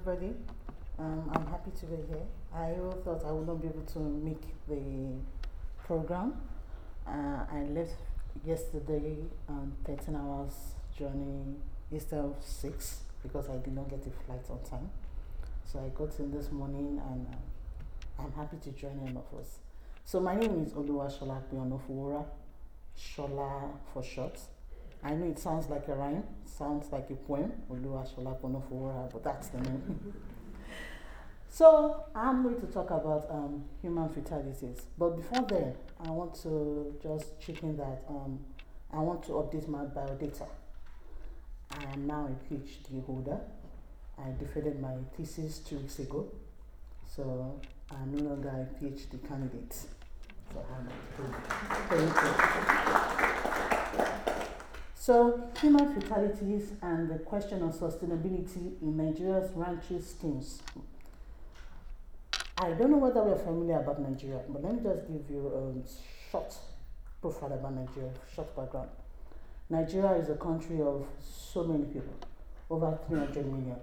everybody. Um, I'm happy to be here. I thought I would not be able to make the program. Uh, I left yesterday on 13 hours journey instead of 6 because I did not get a flight on time. So I got in this morning and uh, I'm happy to join all of us. So my name is Oluwa Onofuwora, Shola for short. I know it sounds like a rhyme, sounds like a poem, but that's the name. so I'm going to talk about um, human fatalities. But before then, I want to just check in that um, I want to update my biodata. I am now a PhD holder. I defended my thesis two weeks ago, so I'm no longer a PhD candidate. So I'm Thank you. So, human fatalities and the question of sustainability in Nigeria's ranching schemes. I don't know whether we're familiar about Nigeria, but let me just give you a short profile about Nigeria, short background. Nigeria is a country of so many people, over 300 million,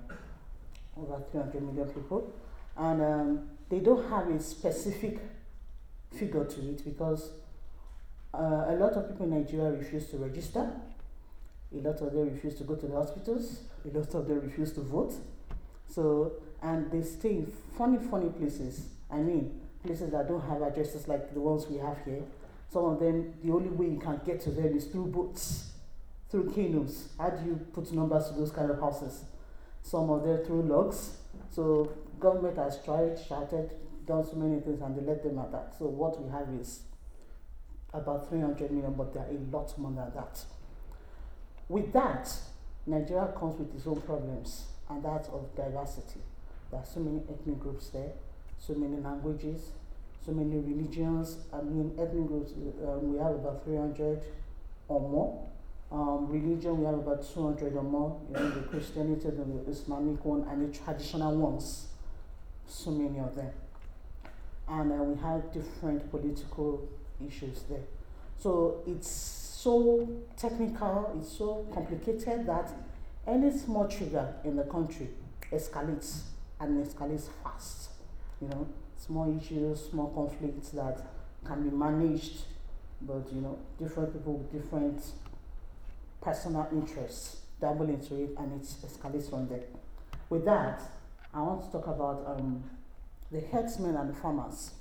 over 300 million people, and um, they don't have a specific figure to it because uh, a lot of people in Nigeria refuse to register, a lot of them refuse to go to the hospitals, a lot of them refuse to vote. So, and they stay in funny, funny places. I mean, places that don't have addresses like the ones we have here. Some of them, the only way you can get to them is through boats, through canoes. How do you put numbers to those kind of houses? Some of them through logs. So government has tried, shouted, done so many things, and they let them at that. So what we have is about 300 million, but there are a lot more than that. With that, Nigeria comes with its own problems, and that of diversity. There are so many ethnic groups there, so many languages, so many religions. I mean, ethnic groups, um, we have about 300 or more. Um, religion, we have about 200 or more, you know, the Christianity, the Islamic one, and the traditional ones. So many of them. And uh, we have different political issues there. So it's so technical, it's so complicated that any small trigger in the country escalates and escalates fast. You know, small issues, small conflicts that can be managed, but you know, different people with different personal interests dabble into it and it escalates from there. With that, I want to talk about um, the herdsmen and the farmers.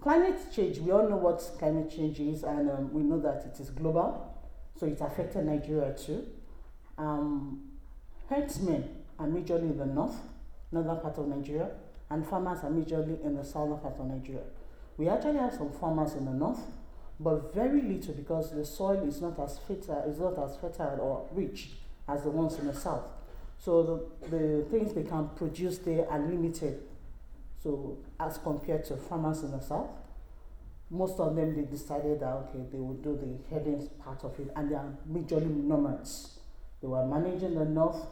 Climate change, we all know what climate change is, and um, we know that it is global, so it affected Nigeria too. Um, herdsmen are majorly in the north, northern part of Nigeria, and farmers are majorly in the southern part of Nigeria. We actually have some farmers in the north, but very little because the soil is not as fertile, is not as fertile or rich as the ones in the south. So the, the things they can produce there are limited. So as compared to farmers in the south, most of them they decided that okay they would do the herding part of it, and they are majorly nomads. They were managing the north,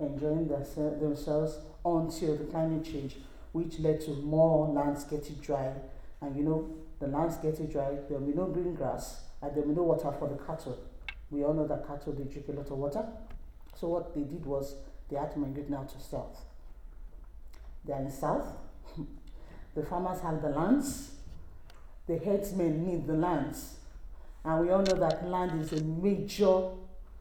enjoying their, themselves until the climate change, which led to more lands getting dry, and you know the lands getting dry, there will be no green grass, and there will be no water for the cattle. We all know that cattle they drink a lot of water. So what they did was they had to migrate now to south. They are in south. The farmers have the lands. The herdsmen need the lands. And we all know that land is a major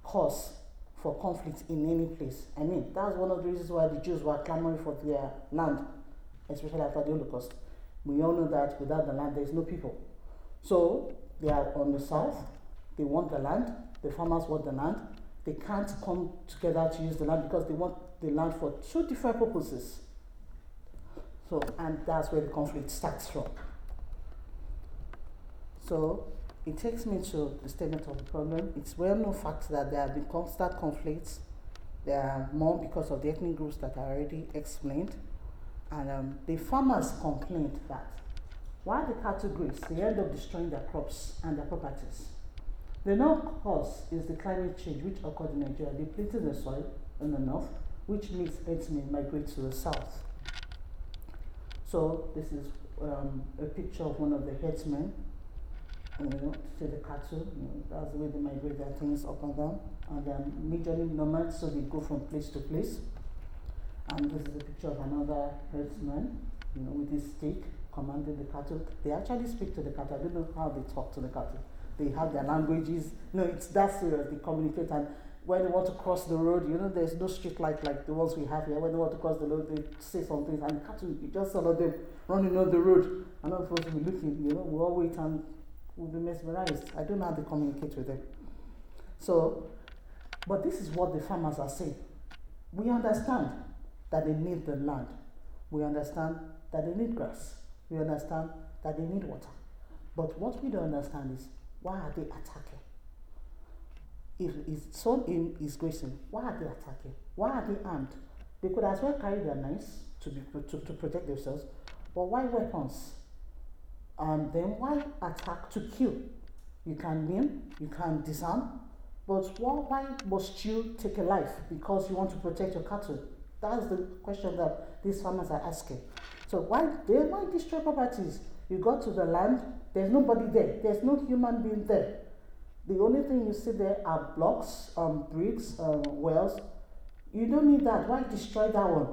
cause for conflict in any place. I mean, that's one of the reasons why the Jews were clamoring for their land, especially after the Holocaust. We all know that without the land, there is no people. So they are on the south, they want the land, the farmers want the land. They can't come together to use the land because they want the land for two different purposes. So, and that's where the conflict starts from. So, it takes me to the statement of the problem. It's well known fact that there have been constant conflicts. There are more because of the ethnic groups that I already explained. And um, the farmers complained that while the cattle graze, they end up destroying their crops and their properties. The known cause is the climate change which occurred in Nigeria, depleting the soil in the north, which makes herdsmen migrate to the south. So this is um, a picture of one of the herdsmen. You know, to the cattle, you know, that's the way they migrate their things up and down. And they're majorly nomads, so they go from place to place. And this is a picture of another herdsman, you know, with his stick commanding the cattle. They actually speak to the cattle. I don't know how they talk to the cattle. They have their languages. No, it's that serious. They communicate and when they want to cross the road, you know, there's no street light like the ones we have here. When they want to cross the road, they say something, and cattle, you just saw them running on the road. And not supposed to be looking, you know, we all wait and we'll be mesmerized. I don't know how they communicate with them. So, but this is what the farmers are saying. We understand that they need the land. We understand that they need grass. We understand that they need water. But what we don't understand is why are they attacking? If his son aim is grazing, why are they attacking? Why are they armed? They could as well carry their knives to, be, to, to protect themselves, but why weapons? And then why attack to kill? You can name, you can disarm, but why must you take a life because you want to protect your cattle? That's the question that these farmers are asking. So why they why destroy properties? You go to the land, there's nobody there, there's no human being there. The only thing you see there are blocks, um, bricks, um, wells. You don't need that. Why destroy that one?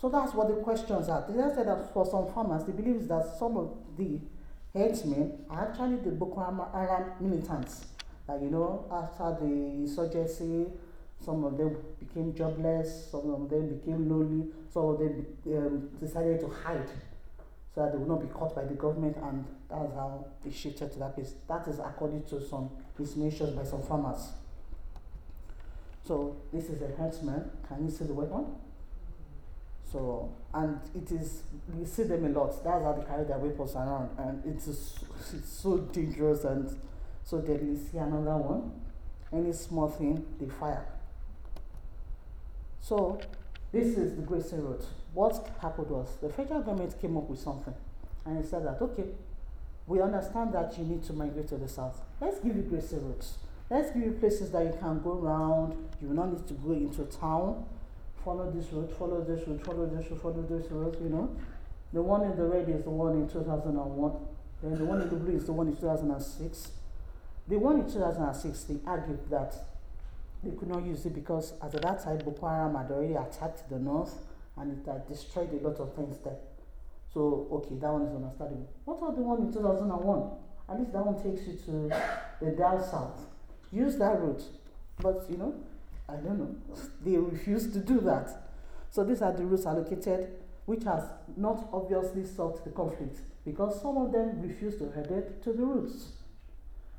So that's what the questions are. They said that for some farmers, they believe that some of the headsmen are actually the Boko Haram militants. Like, you know, after the insurgency, some of them became jobless, some of them became lonely, some of them um, decided to hide so that they will not be caught by the government and that's how they shifted to that place. That is according to some insinuations by some farmers. So this is a herdsman. Can you see the weapon? So and it is we see them a lot. That's how they carry their weapons around, and it is it's so dangerous and so deadly. See another one. Any small thing they fire. So this is the grazing road. What happened was the federal government came up with something, and it said that okay, we understand that you need to migrate to the south. Let's give you grazing roads. Let's give you places that you can go around. You will not need to go into town. Follow this road, follow this road, follow this road, follow this road, you know. The one in the red is the one in 2001. Then the one in the blue is the one in 2006. The one in 2006, they argued that they could not use it because at that time Boko Haram had already attacked the north and it had destroyed a lot of things there. So, okay, that one is understandable. What about the one in 2001? At least that one takes you to the down south. Use that route. But, you know, I don't know. they refuse to do that. So these are the routes allocated, which has not obviously solved the conflict because some of them refuse to it to the routes.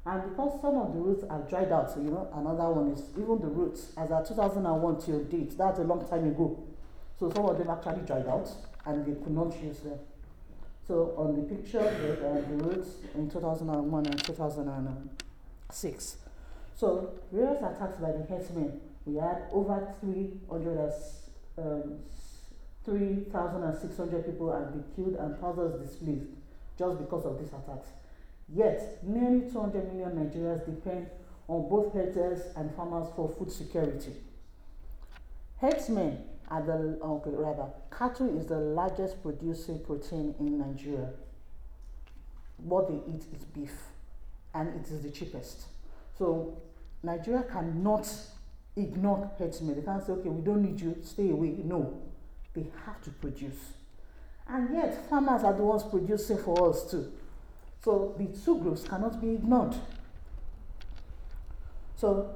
And because some of the roots are dried out, so you know, another one is even the roots as at 2001 till date, that's a long time ago. So some of them actually dried out and they could not use them. So on the picture, the, uh, the routes in 2001 and 2006. So various attacks by the herdsmen, we had over 300 um, 3,600 people have been killed and thousands displaced just because of these attacks. Yet, nearly 200 million Nigerians depend on both herders and farmers for food security. Herdsmen are the okay rather cattle is the largest producing protein in Nigeria. What they eat is beef, and it is the cheapest. So Nigeria cannot ignore herdsmen. They can't say, okay, we don't need you, stay away. No, they have to produce. And yet, farmers are the ones producing for us too. So the two groups cannot be ignored. So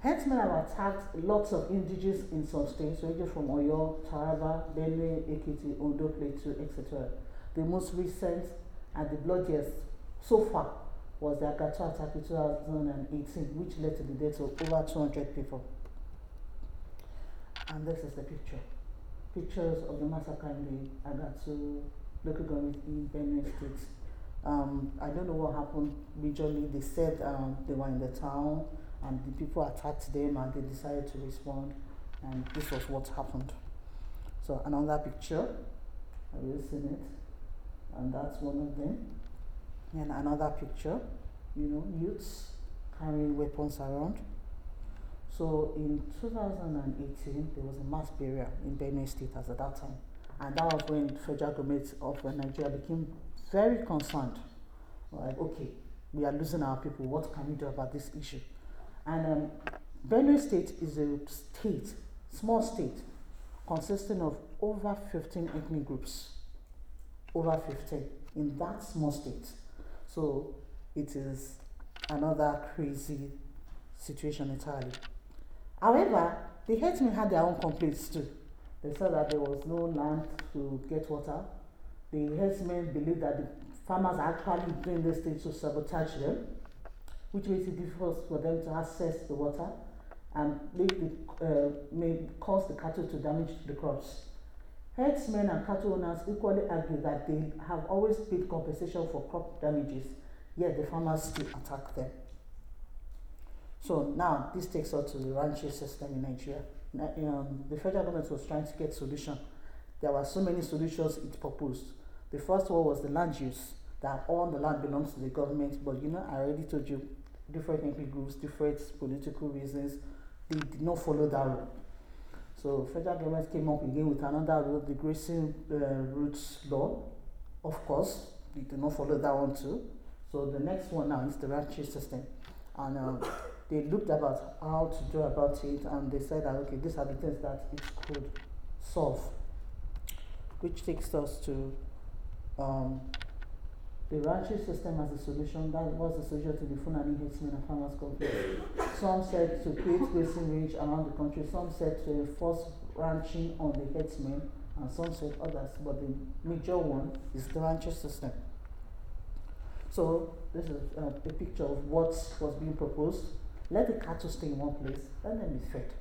Herdsmen have attacked lots of indigenous in some states, ranging from Oyo, Taraba, Benue, Ekiti, Ondo, Plateau, etc. The most recent and the bloodiest so far was the Agatu attack in 2018, which led to the death of over 200 people. And this is the picture. Pictures of the massacre in the Agatu local government in Benue State. Um, I don't know what happened. Majorly. They said um, they were in the town and the people attacked them and they decided to respond. And this was what happened. So another picture. Have you seen it? And that's one of them. And another picture. You know youths carrying weapons around. So in 2018 there was a mass burial in Benue State as at that time. And that was when federal government of Nigeria became very concerned okay we are losing our people what can we do about this issue and um, Benue State is a state, small state, consisting of over 15 ethnic groups. Over 15 in that small state. So it is another crazy situation entirely. However, the herdsmen had their own complaints too. They said that there was no land to get water. The herdsmen believe that the farmers are actually doing this thing to sabotage them, which makes it difficult for them to access the water and the, uh, may cause the cattle to damage the crops. Herdsmen and cattle owners equally argue that they have always paid compensation for crop damages, yet the farmers still attack them. So now this takes us to the ranching system in Nigeria. Um, the federal government was trying to get solution. There were so many solutions it proposed. The first one was the land use, that all the land belongs to the government, but you know, I already told you, different ethnic groups, different political reasons, they did not follow that route. So federal government came up again with another rule, the grazing uh, law. Of course, they did not follow that one too. So the next one now is the ranching system, and uh, they looked about how to do about it, and they said that okay, these are the things that it could solve. Which takes us to um, the ranching system as a solution. That was the solution to the Fulani herdsmen and farmers conflict. Some said to create grazing range around the country. Some said to enforce ranching on the herdsmen, and some said others. But the major one is the ranching system. So this is uh, a picture of what was being proposed. Let the cattle stay in one place, let them be fed.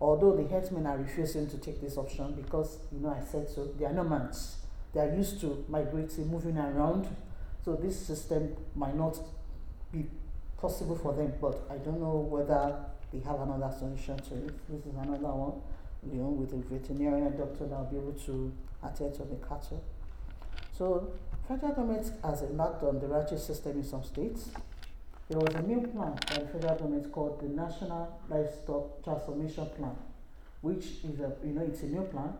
Although the herdsmen are refusing to take this option because, you know, I said so, they are nomads. They are used to migrating, moving around. So this system might not be possible for them, but I don't know whether they have another solution to it. This is another one, you know, with a veterinarian doctor that will be able to attend to the cattle. So federal government has embarked on the ranching system in some states. There was a new plan by the federal government called the National Livestock Transformation Plan, which is a you know it's a new plan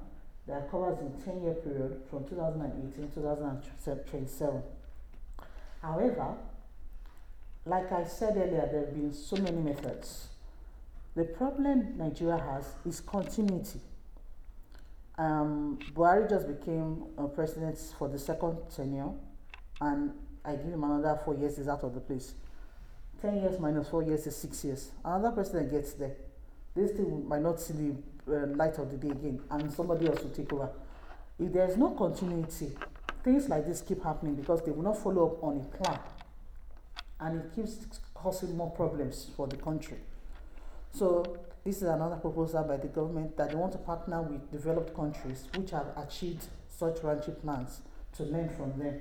that covers a 10 year period from 2018 to 2027. However, like I said earlier, there have been so many methods. The problem Nigeria has is continuity. Um, Buhari just became a president for the second tenure, and I give him another four years, is out of the place. 10 years minus 4 years is 6 years. Another president gets there. This thing might not see uh, light of the day again, and somebody else will take over. If there's no continuity, things like this keep happening because they will not follow up on a plan, and it keeps causing more problems for the country. So, this is another proposal by the government that they want to partner with developed countries which have achieved such ranching plans to learn from them.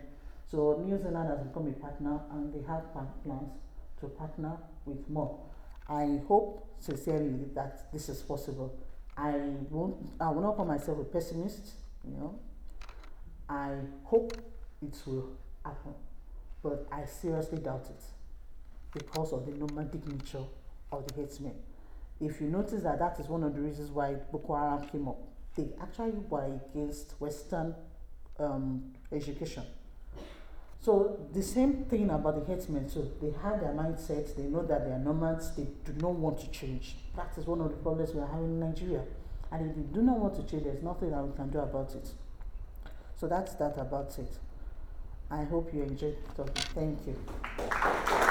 So, New Zealand has become a partner and they have plans to partner with more. I hope sincerely that this is possible. I won't I will not call myself a pessimist, you know. I hope it will happen. But I seriously doubt it because of the nomadic nature of the herdsmen. If you notice that that is one of the reasons why Boko Haram came up, they actually were against Western um, education. So the same thing about the herdsmen So They have their mindsets. They know that they are nomads. They do not want to change. That is one of the problems we are having in Nigeria. And if you do not want to change, there's nothing that we can do about it. So that's that about it. I hope you enjoyed talking. Thank you.